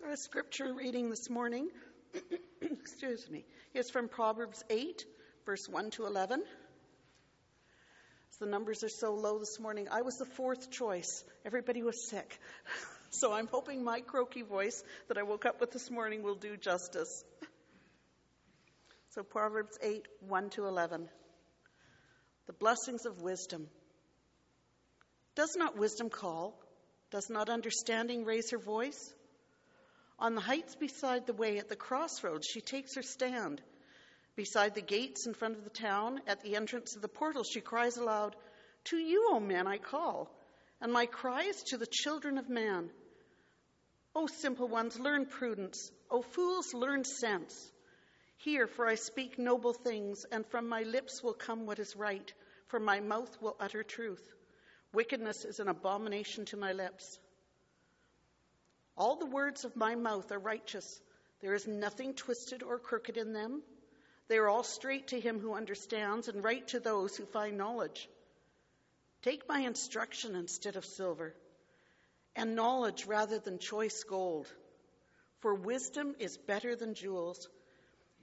So our scripture reading this morning, excuse me, is from Proverbs 8, verse 1 to 11. the numbers are so low this morning. I was the fourth choice. Everybody was sick. So I'm hoping my croaky voice that I woke up with this morning will do justice. So Proverbs 8, 1 to 11. The blessings of wisdom. Does not wisdom call? Does not understanding raise her voice? On the heights beside the way at the crossroads, she takes her stand. Beside the gates in front of the town, at the entrance of the portal, she cries aloud, To you, O man, I call, and my cry is to the children of man. O simple ones, learn prudence. O fools, learn sense. Hear, for I speak noble things, and from my lips will come what is right, for my mouth will utter truth. Wickedness is an abomination to my lips. All the words of my mouth are righteous. There is nothing twisted or crooked in them. They are all straight to him who understands and right to those who find knowledge. Take my instruction instead of silver, and knowledge rather than choice gold. For wisdom is better than jewels,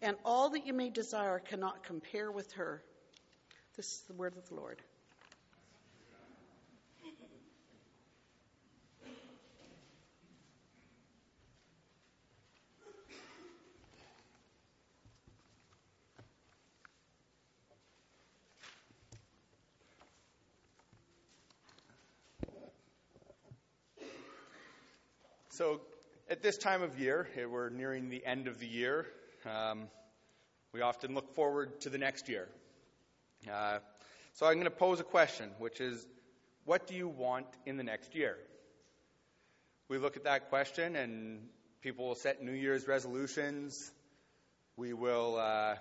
and all that you may desire cannot compare with her. This is the word of the Lord. So, at this time of year, eh, we're nearing the end of the year. Um, we often look forward to the next year. Uh, so, I'm going to pose a question, which is what do you want in the next year? We look at that question, and people will set New Year's resolutions. We will uh,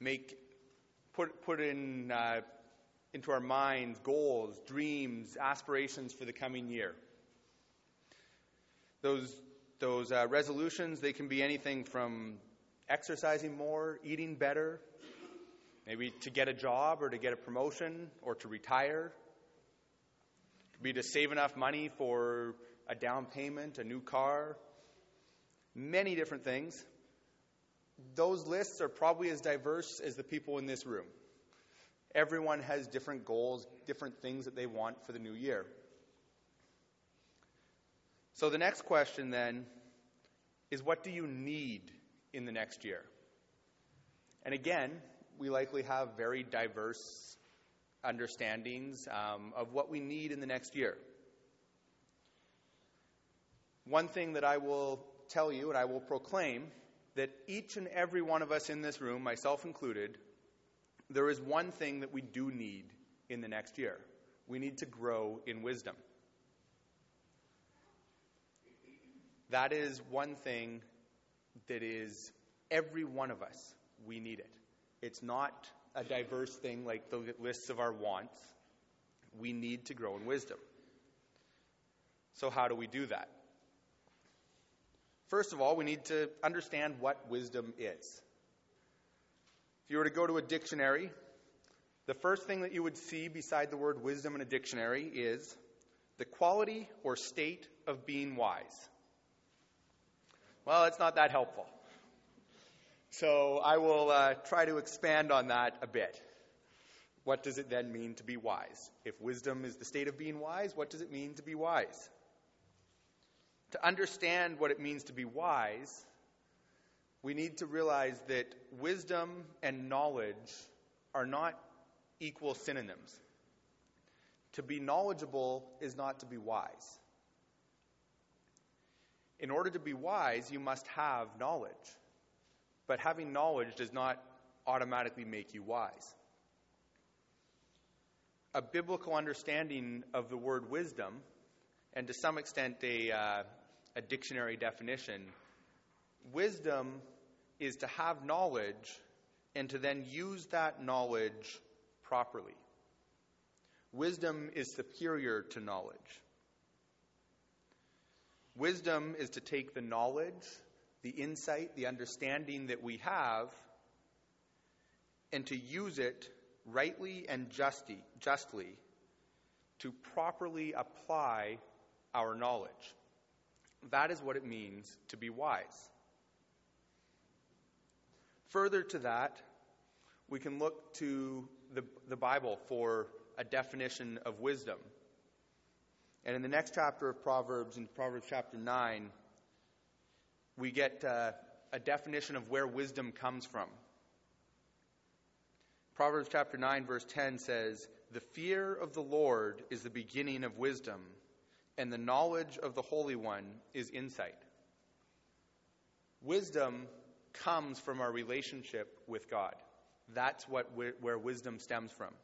make put put in uh, into our minds goals, dreams, aspirations for the coming year. Those, those uh, resolutions, they can be anything from exercising more, eating better, maybe to get a job or to get a promotion or to retire. It could be to save enough money for a down payment, a new car, many different things. Those lists are probably as diverse as the people in this room. Everyone has different goals, different things that they want for the new year. So the next question then is what do you need in the next year? And again, we likely have very diverse understandings um, of what we need in the next year. One thing that I will tell you and I will proclaim that each and every one of us in this room, myself included, there is one thing that we do need in the next year. We need to grow in wisdom. That is one thing that is every one of us, we need it. It's not a diverse thing like the lists of our wants. We need to grow in wisdom. So, how do we do that? First of all, we need to understand what wisdom is. If you were to go to a dictionary, the first thing that you would see beside the word wisdom in a dictionary is the quality or state of being wise. Well, it's not that helpful. So I will uh, try to expand on that a bit. What does it then mean to be wise? If wisdom is the state of being wise, what does it mean to be wise? To understand what it means to be wise, we need to realize that wisdom and knowledge are not equal synonyms. To be knowledgeable is not to be wise. In order to be wise, you must have knowledge. But having knowledge does not automatically make you wise. A biblical understanding of the word wisdom, and to some extent a, uh, a dictionary definition, wisdom is to have knowledge and to then use that knowledge properly. Wisdom is superior to knowledge. Wisdom is to take the knowledge, the insight, the understanding that we have, and to use it rightly and justy, justly to properly apply our knowledge. That is what it means to be wise. Further to that, we can look to the, the Bible for a definition of wisdom. And in the next chapter of Proverbs, in Proverbs chapter 9, we get uh, a definition of where wisdom comes from. Proverbs chapter 9, verse 10 says, The fear of the Lord is the beginning of wisdom, and the knowledge of the Holy One is insight. Wisdom comes from our relationship with God. That's what where wisdom stems from.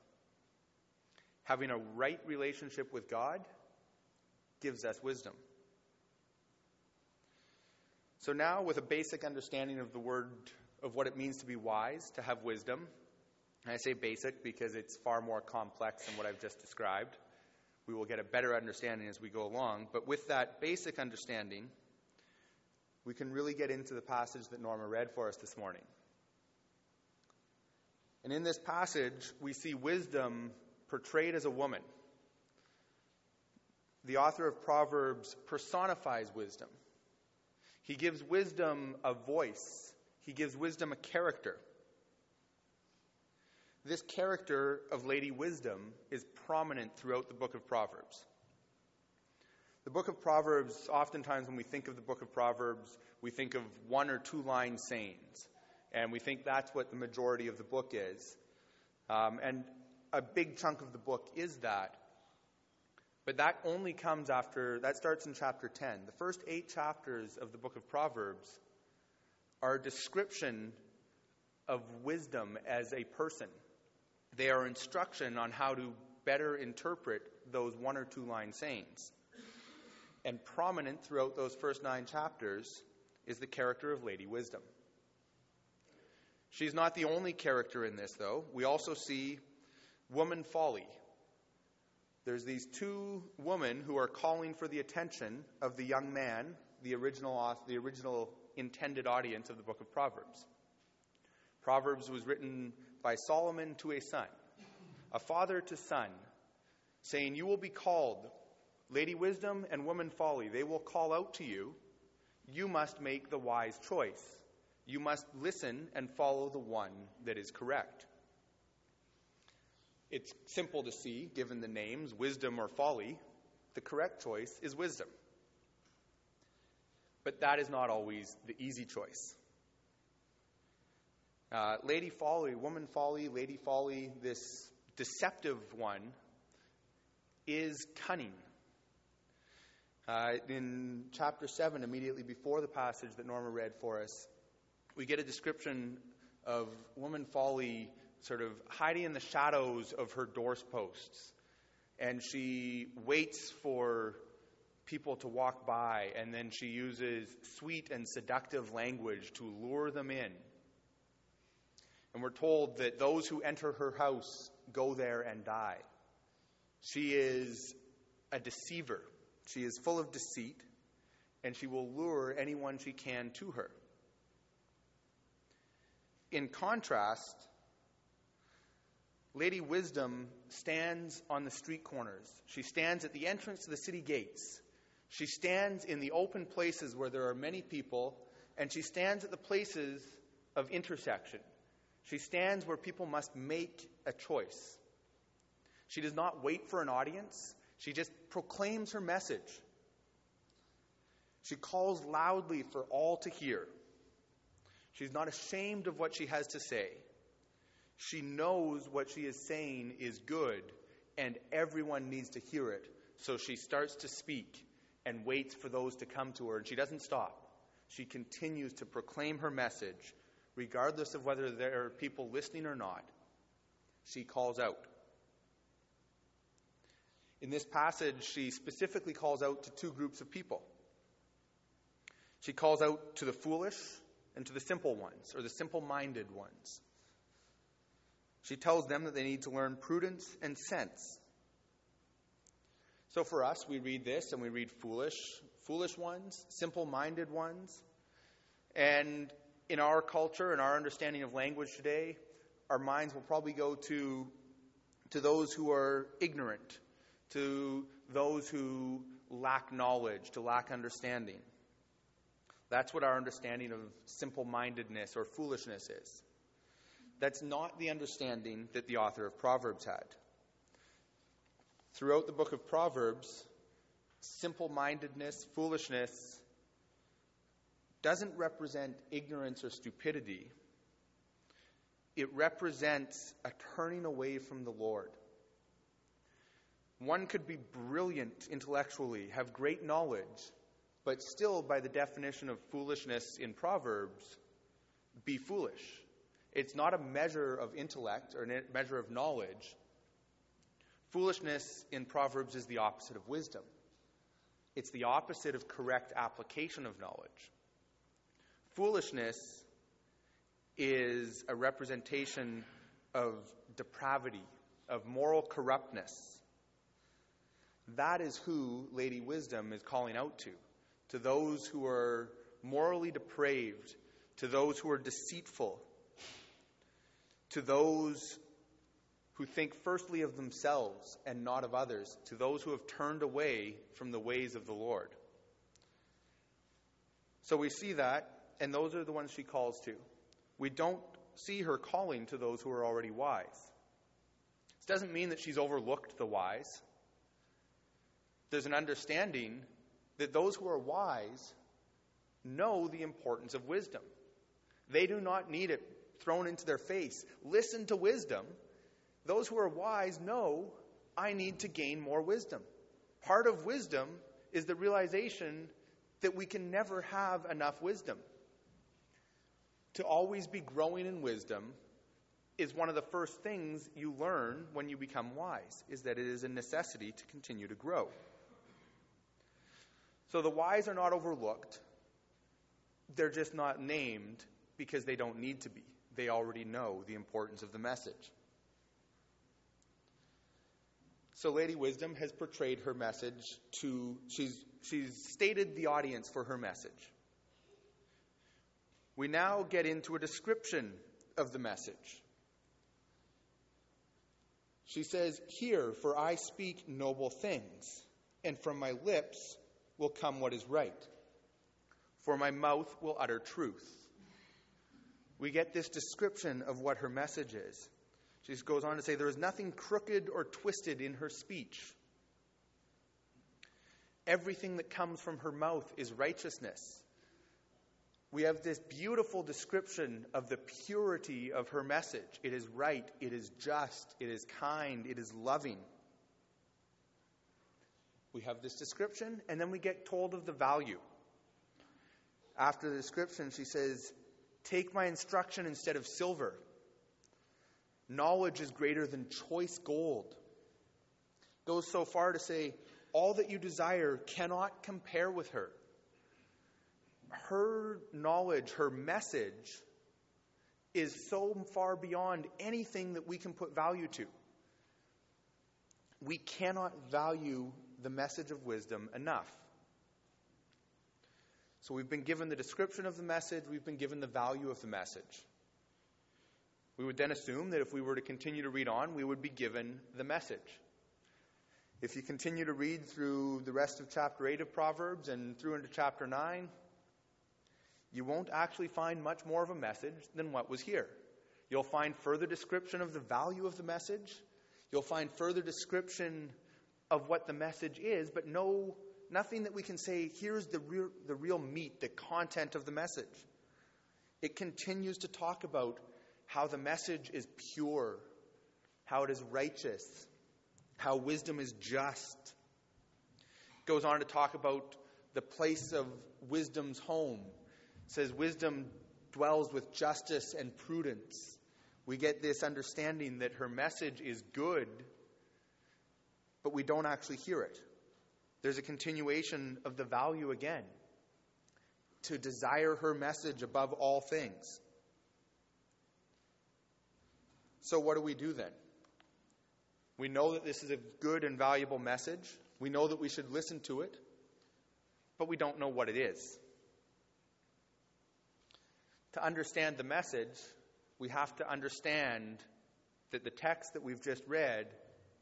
Having a right relationship with God gives us wisdom. So now, with a basic understanding of the word, of what it means to be wise, to have wisdom, and I say basic because it's far more complex than what I've just described. We will get a better understanding as we go along. But with that basic understanding, we can really get into the passage that Norma read for us this morning. And in this passage, we see wisdom portrayed as a woman. The author of Proverbs personifies wisdom. He gives wisdom a voice, he gives wisdom a character. This character of Lady Wisdom is prominent throughout the book of Proverbs. The book of Proverbs, oftentimes when we think of the book of Proverbs, we think of one or two line sayings. And we think that's what the majority of the book is. Um, and a big chunk of the book is that. But that only comes after, that starts in chapter 10. The first eight chapters of the book of Proverbs are a description of wisdom as a person. They are instruction on how to better interpret those one or two line sayings. And prominent throughout those first nine chapters is the character of Lady Wisdom. She's not the only character in this, though. We also see woman folly. There's these two women who are calling for the attention of the young man, the original, the original intended audience of the book of Proverbs. Proverbs was written by Solomon to a son, a father to son, saying, You will be called Lady Wisdom and Woman Folly. They will call out to you. You must make the wise choice. You must listen and follow the one that is correct. It's simple to see, given the names, wisdom or folly. The correct choice is wisdom. But that is not always the easy choice. Uh, Lady Folly, Woman Folly, Lady Folly, this deceptive one, is cunning. Uh, in chapter 7, immediately before the passage that Norma read for us, we get a description of Woman Folly sort of hiding in the shadows of her doorposts. And she waits for people to walk by, and then she uses sweet and seductive language to lure them in. And we're told that those who enter her house go there and die. She is a deceiver. She is full of deceit, and she will lure anyone she can to her. In contrast, Lady Wisdom stands on the street corners. She stands at the entrance to the city gates. She stands in the open places where there are many people, and she stands at the places of intersection. She stands where people must make a choice. She does not wait for an audience, she just proclaims her message. She calls loudly for all to hear. She's not ashamed of what she has to say. She knows what she is saying is good, and everyone needs to hear it. So she starts to speak and waits for those to come to her, and she doesn't stop. She continues to proclaim her message regardless of whether there are people listening or not, she calls out. In this passage, she specifically calls out to two groups of people. She calls out to the foolish and to the simple ones, or the simple minded ones. She tells them that they need to learn prudence and sense. So for us, we read this and we read foolish, foolish ones, simple minded ones. And in our culture and our understanding of language today, our minds will probably go to, to those who are ignorant, to those who lack knowledge, to lack understanding. That's what our understanding of simple mindedness or foolishness is. That's not the understanding that the author of Proverbs had. Throughout the book of Proverbs, simple mindedness, foolishness, doesn't represent ignorance or stupidity. It represents a turning away from the Lord. One could be brilliant intellectually, have great knowledge, but still, by the definition of foolishness in Proverbs, be foolish. It's not a measure of intellect or a measure of knowledge. Foolishness in Proverbs is the opposite of wisdom. It's the opposite of correct application of knowledge. Foolishness is a representation of depravity, of moral corruptness. That is who Lady Wisdom is calling out to. To those who are morally depraved, to those who are deceitful, to those who think firstly of themselves and not of others, to those who have turned away from the ways of the Lord. So we see that, and those are the ones she calls to. We don't see her calling to those who are already wise. This doesn't mean that she's overlooked the wise. There's an understanding that those who are wise know the importance of wisdom. They do not need it thrown into their face. Listen to wisdom. Those who are wise know I need to gain more wisdom. Part of wisdom is the realization that we can never have enough wisdom. To always be growing in wisdom is one of the first things you learn when you become wise, is that it is a necessity to continue to grow. So the wise are not overlooked. They're just not named because they don't need to be. They already know the importance of the message. So Lady Wisdom has portrayed her message to, she's, she's stated the audience for her message. We now get into a description of the message. She says, Hear, for I speak noble things, and from my lips will come what is right, for my mouth will utter truth. We get this description of what her message is. She goes on to say, There is nothing crooked or twisted in her speech. Everything that comes from her mouth is righteousness. We have this beautiful description of the purity of her message. It is right, it is just, it is kind, it is loving. We have this description, and then we get told of the value. After the description, she says, Take my instruction instead of silver Knowledge is greater than choice gold. Goes so far to say, all that you desire cannot compare with her. Her knowledge, her message, is so far beyond anything that we can put value to. We cannot value the message of wisdom enough. So we've been given the description of the message, we've been given the value of the message. We would then assume that if we were to continue to read on, we would be given the message. If you continue to read through the rest of chapter 8 of Proverbs and through into chapter 9, you won't actually find much more of a message than what was here. You'll find further description of the value of the message. You'll find further description of what the message is, but no, nothing that we can say, here's the real, the real meat, the content of the message. It continues to talk about how the message is pure, how it is righteous, how wisdom is just. It Goes on to talk about the place of wisdom's home. It says wisdom dwells with justice and prudence. We get this understanding that her message is good, but we don't actually hear it. There's a continuation of the value again to desire her message above all things. So, what do we do then? We know that this is a good and valuable message. We know that we should listen to it, but we don't know what it is. To understand the message, we have to understand that the text that we've just read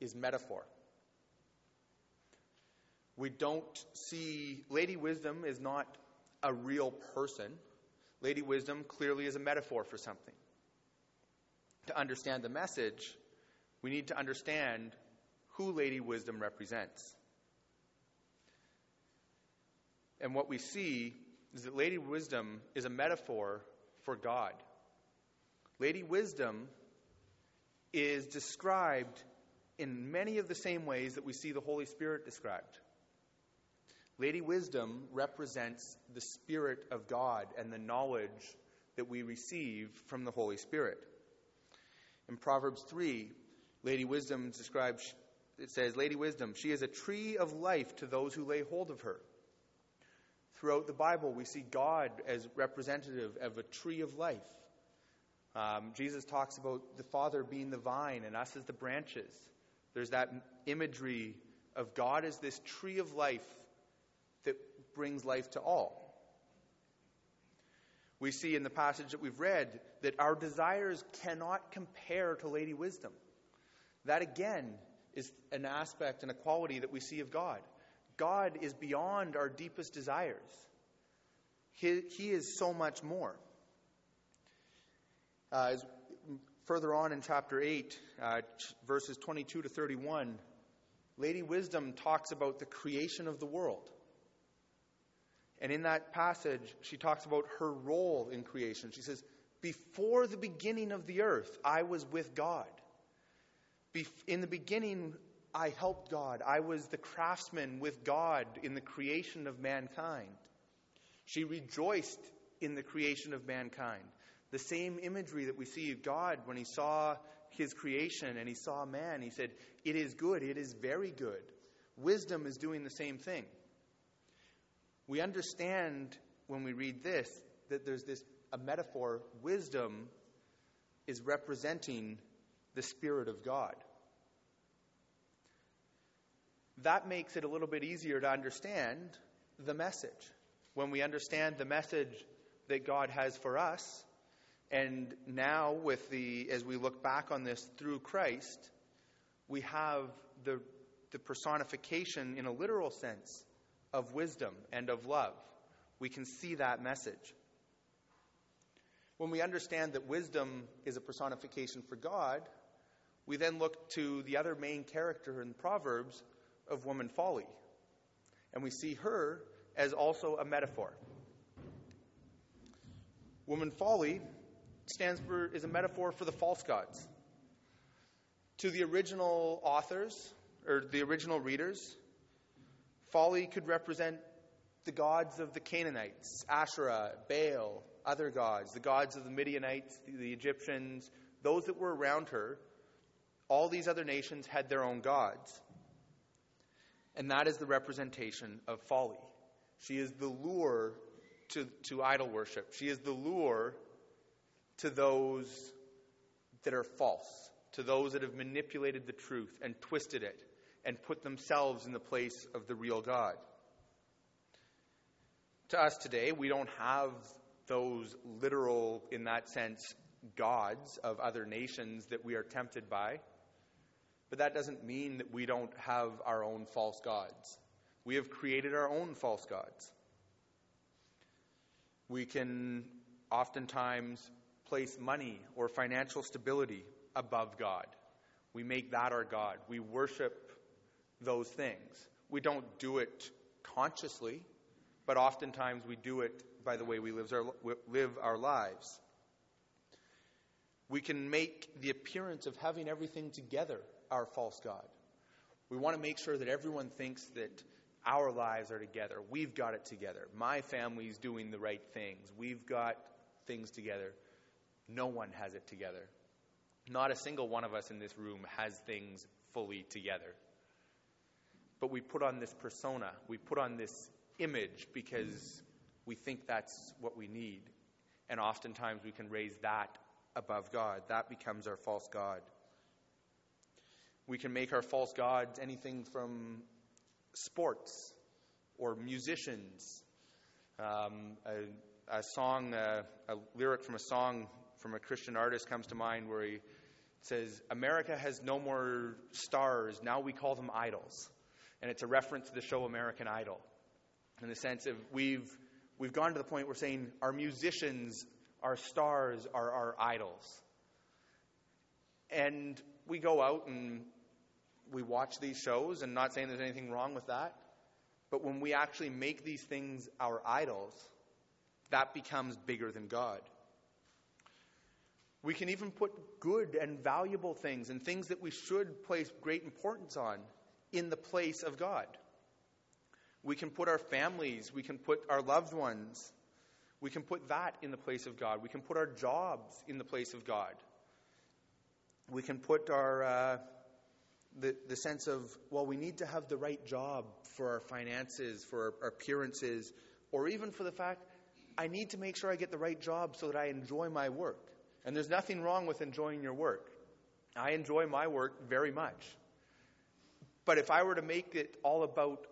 is metaphor. We don't see, Lady Wisdom is not a real person. Lady Wisdom clearly is a metaphor for something. To understand the message, we need to understand who Lady Wisdom represents. And what we see is that Lady Wisdom is a metaphor for God. Lady Wisdom is described in many of the same ways that we see the Holy Spirit described. Lady Wisdom represents the Spirit of God and the knowledge that we receive from the Holy Spirit. In Proverbs 3, Lady Wisdom describes, it says, Lady Wisdom, she is a tree of life to those who lay hold of her. Throughout the Bible, we see God as representative of a tree of life. Um, Jesus talks about the Father being the vine and us as the branches. There's that imagery of God as this tree of life that brings life to all. We see in the passage that we've read that our desires cannot compare to Lady Wisdom. That again is an aspect and a quality that we see of God. God is beyond our deepest desires. He, he is so much more. Uh, as further on in chapter 8, uh, verses 22 to 31, Lady Wisdom talks about the creation of the world. And in that passage, she talks about her role in creation. She says, Before the beginning of the earth, I was with God. in the beginning, I helped God. I was the craftsman with God in the creation of mankind. She rejoiced in the creation of mankind. The same imagery that we see of God when he saw his creation and he saw man, he said, It is good, it is very good. Wisdom is doing the same thing. We understand when we read this that there's this a metaphor. Wisdom is representing the Spirit of God. That makes it a little bit easier to understand the message. When we understand the message that God has for us, and now with the as we look back on this through Christ, we have the the personification in a literal sense of wisdom and of love. We can see that message. When we understand that wisdom is a personification for God, we then look to the other main character in Proverbs of woman folly. And we see her as also a metaphor. Woman folly stands for is a metaphor for the false gods. To the original authors or the original readers, folly could represent the gods of the Canaanites, Asherah, Baal, other gods, the gods of the Midianites, the Egyptians, those that were around her. All these other nations had their own gods. And that is the representation of folly. She is the lure to, to idol worship. She is the lure to those that are false, to those that have manipulated the truth and twisted it and put themselves in the place of the real God. To us today, we don't have those literal, in that sense, gods of other nations that we are tempted by. But that doesn't mean that we don't have our own false gods. We have created our own false gods. We can oftentimes place money or financial stability above God. We make that our God. We worship those things. We don't do it consciously, but oftentimes we do it by the way we live our, live our lives. We can make the appearance of having everything together our false God. We want to make sure that everyone thinks that our lives are together. We've got it together. My family's doing the right things. We've got things together. No one has it together. Not a single one of us in this room has things fully together. But we put on this persona, we put on this image because we think that's what we need. And oftentimes we can raise that above God. That becomes our false God. We can make our false gods anything from sports or musicians. Um, a, a, song, a lyric from a song from a Christian artist comes to mind where he says, America has no more stars, now we call them idols. And it's a reference to the show American Idol. In the sense of we've, we've gone to the point where saying our musicians, our stars are our idols. And we go out and we watch these shows, and not saying there's anything wrong with that. But when we actually make these things our idols, that becomes bigger than God. We can even put good and valuable things and things that we should place great importance on in the place of God. We can put our families, we can put our loved ones, we can put that in the place of God. We can put our jobs in the place of God. We can put our uh, the, the sense of, well, we need to have the right job for our finances, for our, our appearances, or even for the fact I need to make sure I get the right job so that I enjoy my work. And there's nothing wrong with enjoying your work. I enjoy my work very much. But if I were to make it all about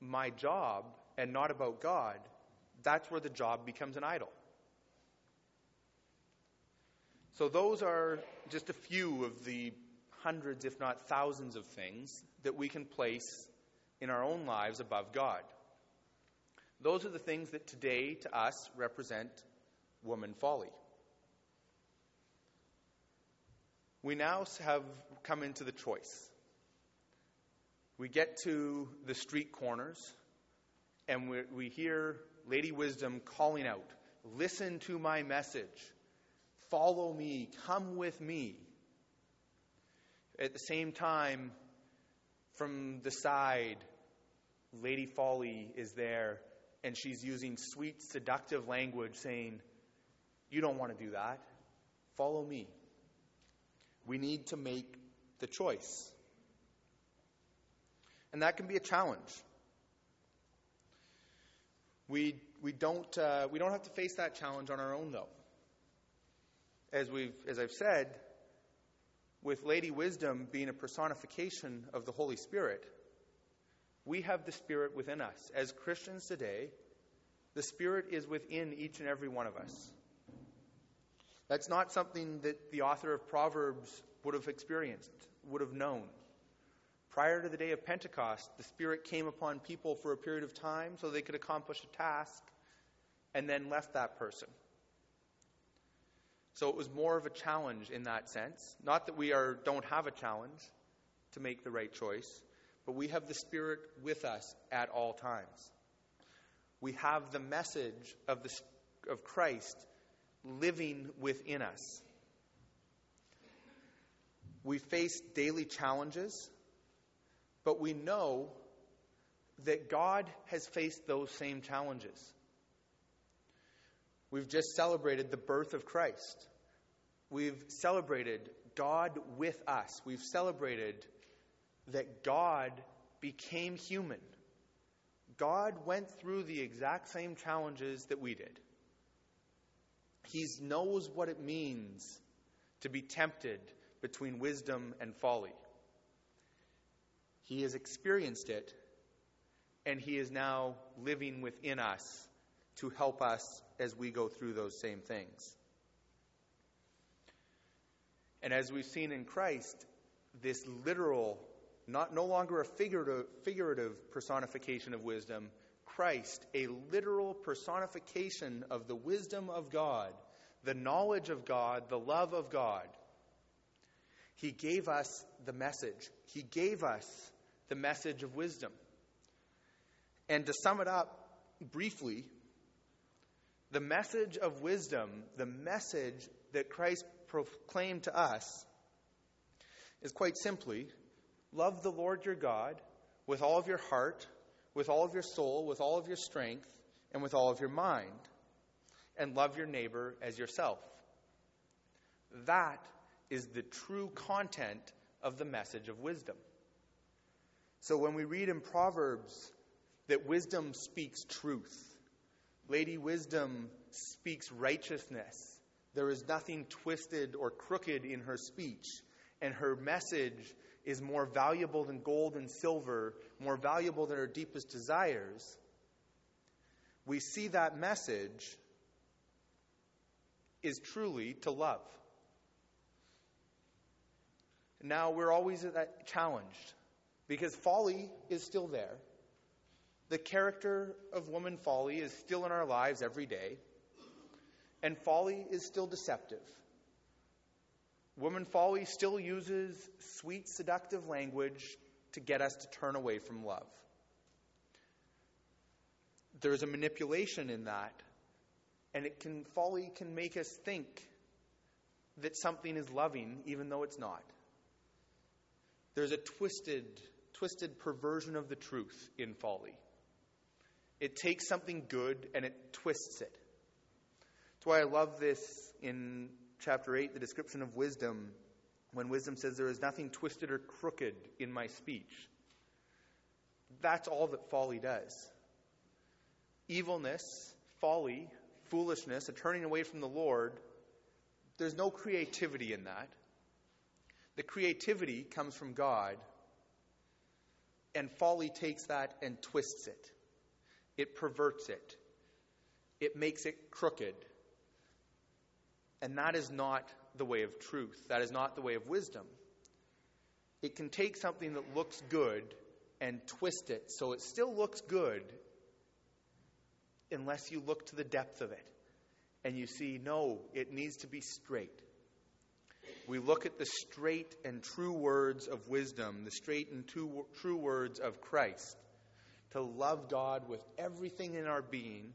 my job and not about God, that's where the job becomes an idol. So, those are just a few of the hundreds, if not thousands, of things that we can place in our own lives above God. Those are the things that today, to us, represent woman folly. We now have come into the choice. We get to the street corners and we, we hear Lady Wisdom calling out, Listen to my message. Follow me. Come with me. At the same time, from the side, Lady Folly is there and she's using sweet, seductive language saying, You don't want to do that. Follow me. We need to make the choice. And that can be a challenge. We, we, don't, uh, we don't have to face that challenge on our own, though. As, we've, as I've said, with Lady Wisdom being a personification of the Holy Spirit, we have the Spirit within us. As Christians today, the Spirit is within each and every one of us. That's not something that the author of Proverbs would have experienced, would have known. Prior to the day of Pentecost, the Spirit came upon people for a period of time so they could accomplish a task and then left that person. So it was more of a challenge in that sense. Not that we are, don't have a challenge to make the right choice, but we have the Spirit with us at all times. We have the message of, the, of Christ living within us. We face daily challenges, but we know that God has faced those same challenges. We've just celebrated the birth of Christ. We've celebrated God with us. We've celebrated that God became human. God went through the exact same challenges that we did. He knows what it means to be tempted between wisdom and folly. He has experienced it, and He is now living within us to help us as we go through those same things. And as we've seen in Christ, this literal, not no longer a figurative, figurative personification of wisdom, Christ, a literal personification of the wisdom of God, the knowledge of God, the love of God. He gave us the message. He gave us the message of wisdom. And to sum it up briefly, the message of wisdom, the message that Christ proclaimed to us, is quite simply love the Lord your God with all of your heart, with all of your soul, with all of your strength, and with all of your mind, and love your neighbor as yourself. That is the true content of the message of wisdom. So when we read in Proverbs that wisdom speaks truth, Lady Wisdom speaks righteousness, there is nothing twisted or crooked in her speech, and her message is more valuable than gold and silver, more valuable than our deepest desires, we see that message is truly to love. Now we're always challenged. Because folly is still there. The character of woman folly is still in our lives every day. And folly is still deceptive. Woman folly still uses sweet, seductive language to get us to turn away from love. There is a manipulation in that, and it can folly can make us think that something is loving even though it's not. There's a twisted, twisted perversion of the truth in folly. It takes something good and it twists it. That's why I love this in chapter 8, the description of wisdom, when wisdom says, There is nothing twisted or crooked in my speech. That's all that folly does. Evilness, folly, foolishness, a turning away from the Lord, there's no creativity in that. The creativity comes from God, and folly takes that and twists it. It perverts it. It makes it crooked. And that is not the way of truth. That is not the way of wisdom. It can take something that looks good and twist it so it still looks good unless you look to the depth of it and you see, no, it needs to be straight. We look at the straight and true words of wisdom, the straight and true words of Christ, to love God with everything in our being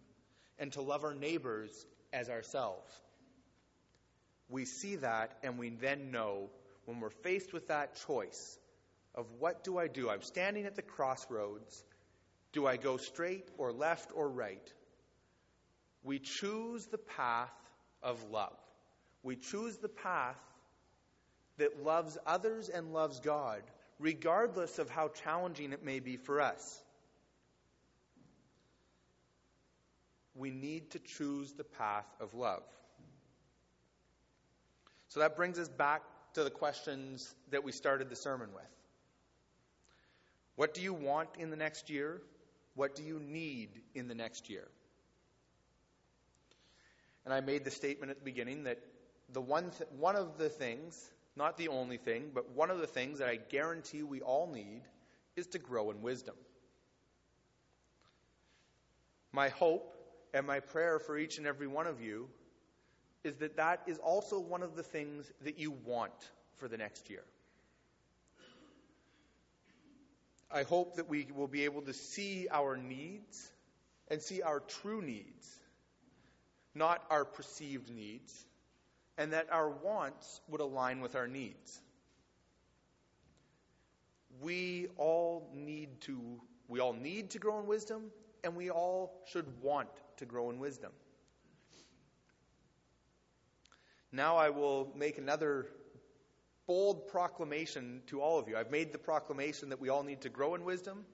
and to love our neighbors as ourselves. We see that and we then know when we're faced with that choice of what do I do? I'm standing at the crossroads. Do I go straight or left or right? We choose the path of love. We choose the path that loves others and loves God, regardless of how challenging it may be for us. We need to choose the path of love. So that brings us back to the questions that we started the sermon with. What do you want in the next year? What do you need in the next year? And I made the statement at the beginning that the one, th- one of the things, not the only thing, but one of the things that I guarantee we all need is to grow in wisdom. My hope and my prayer for each and every one of you is that that is also one of the things that you want for the next year. I hope that we will be able to see our needs and see our true needs not our perceived needs, and that our wants would align with our needs. We all need to we all need to grow in wisdom and we all should want to grow in wisdom. Now I will make another bold proclamation to all of you. I've made the proclamation that we all need to grow in wisdom.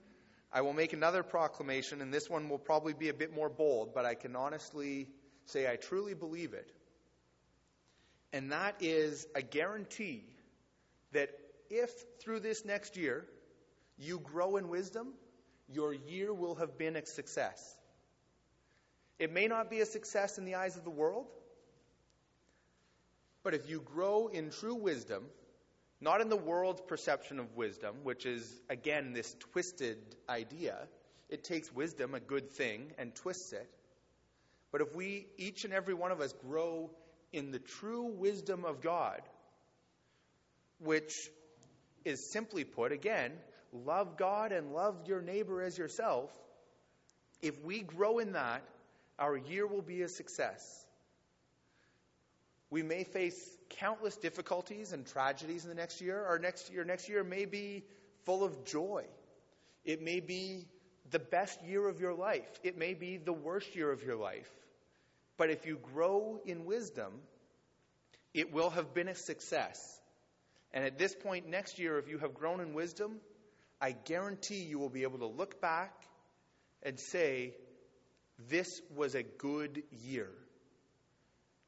I will make another proclamation, and this one will probably be a bit more bold, but I can honestly say, I truly believe it. And that is a guarantee that if through this next year you grow in wisdom, your year will have been a success. It may not be a success in the eyes of the world, but if you grow in true wisdom, not in the world's perception of wisdom, which is, again, this twisted idea, it takes wisdom, a good thing, and twists it. But if we, each and every one of us, grow in the true wisdom of God, which is simply put, again, love God and love your neighbor as yourself, if we grow in that, our year will be a success. We may face countless difficulties and tragedies in the next year. Our next year, next year may be full of joy. It may be the best year of your life. It may be the worst year of your life. But if you grow in wisdom, it will have been a success. And at this point next year, if you have grown in wisdom, I guarantee you will be able to look back and say, This was a good year.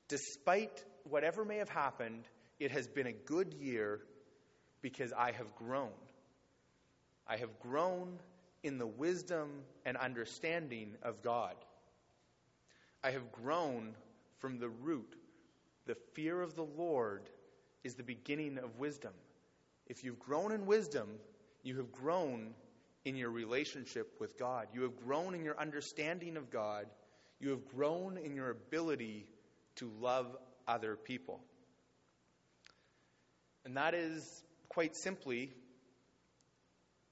Despite whatever may have happened, it has been a good year because I have grown. I have grown in the wisdom and understanding of God. I have grown from the root. The fear of the Lord is the beginning of wisdom. If you've grown in wisdom, You have grown in your relationship with God. You have grown in your understanding of God. You have grown in your ability to love other people. And that is quite simply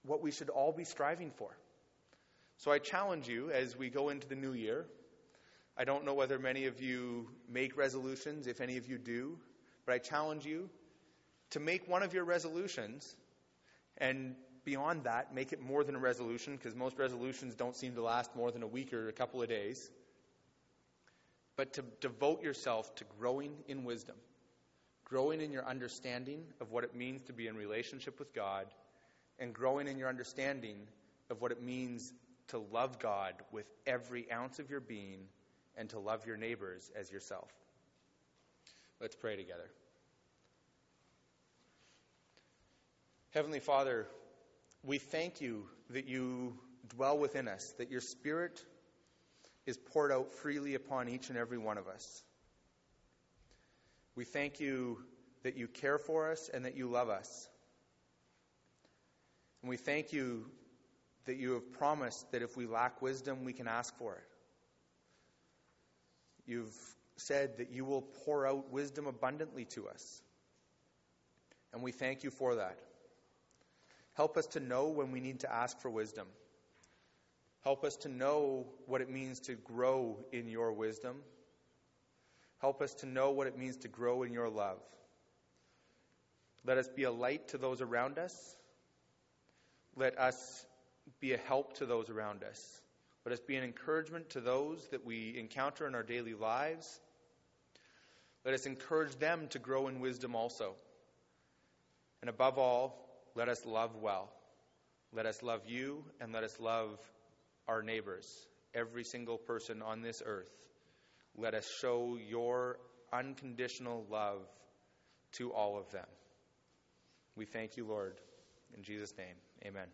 what we should all be striving for. So I challenge you as we go into the new year. I don't know whether many of you make resolutions, if any of you do, but I challenge you to make one of your resolutions and beyond that, make it more than a resolution because most resolutions don't seem to last more than a week or a couple of days. But to devote yourself to growing in wisdom, growing in your understanding of what it means to be in relationship with God, and growing in your understanding of what it means to love God with every ounce of your being and to love your neighbors as yourself. Let's pray together. Heavenly Father, we thank you that you dwell within us, that your Spirit is poured out freely upon each and every one of us. We thank you that you care for us and that you love us. And we thank you that you have promised that if we lack wisdom, we can ask for it. You've said that you will pour out wisdom abundantly to us. And we thank you for that. Help us to know when we need to ask for wisdom. Help us to know what it means to grow in your wisdom. Help us to know what it means to grow in your love. Let us be a light to those around us. Let us be a help to those around us. Let us be an encouragement to those that we encounter in our daily lives. Let us encourage them to grow in wisdom also. And above all, let us love well. Let us love you and let us love our neighbors, every single person on this earth. Let us show your unconditional love to all of them. We thank you, Lord. In Jesus' name, amen.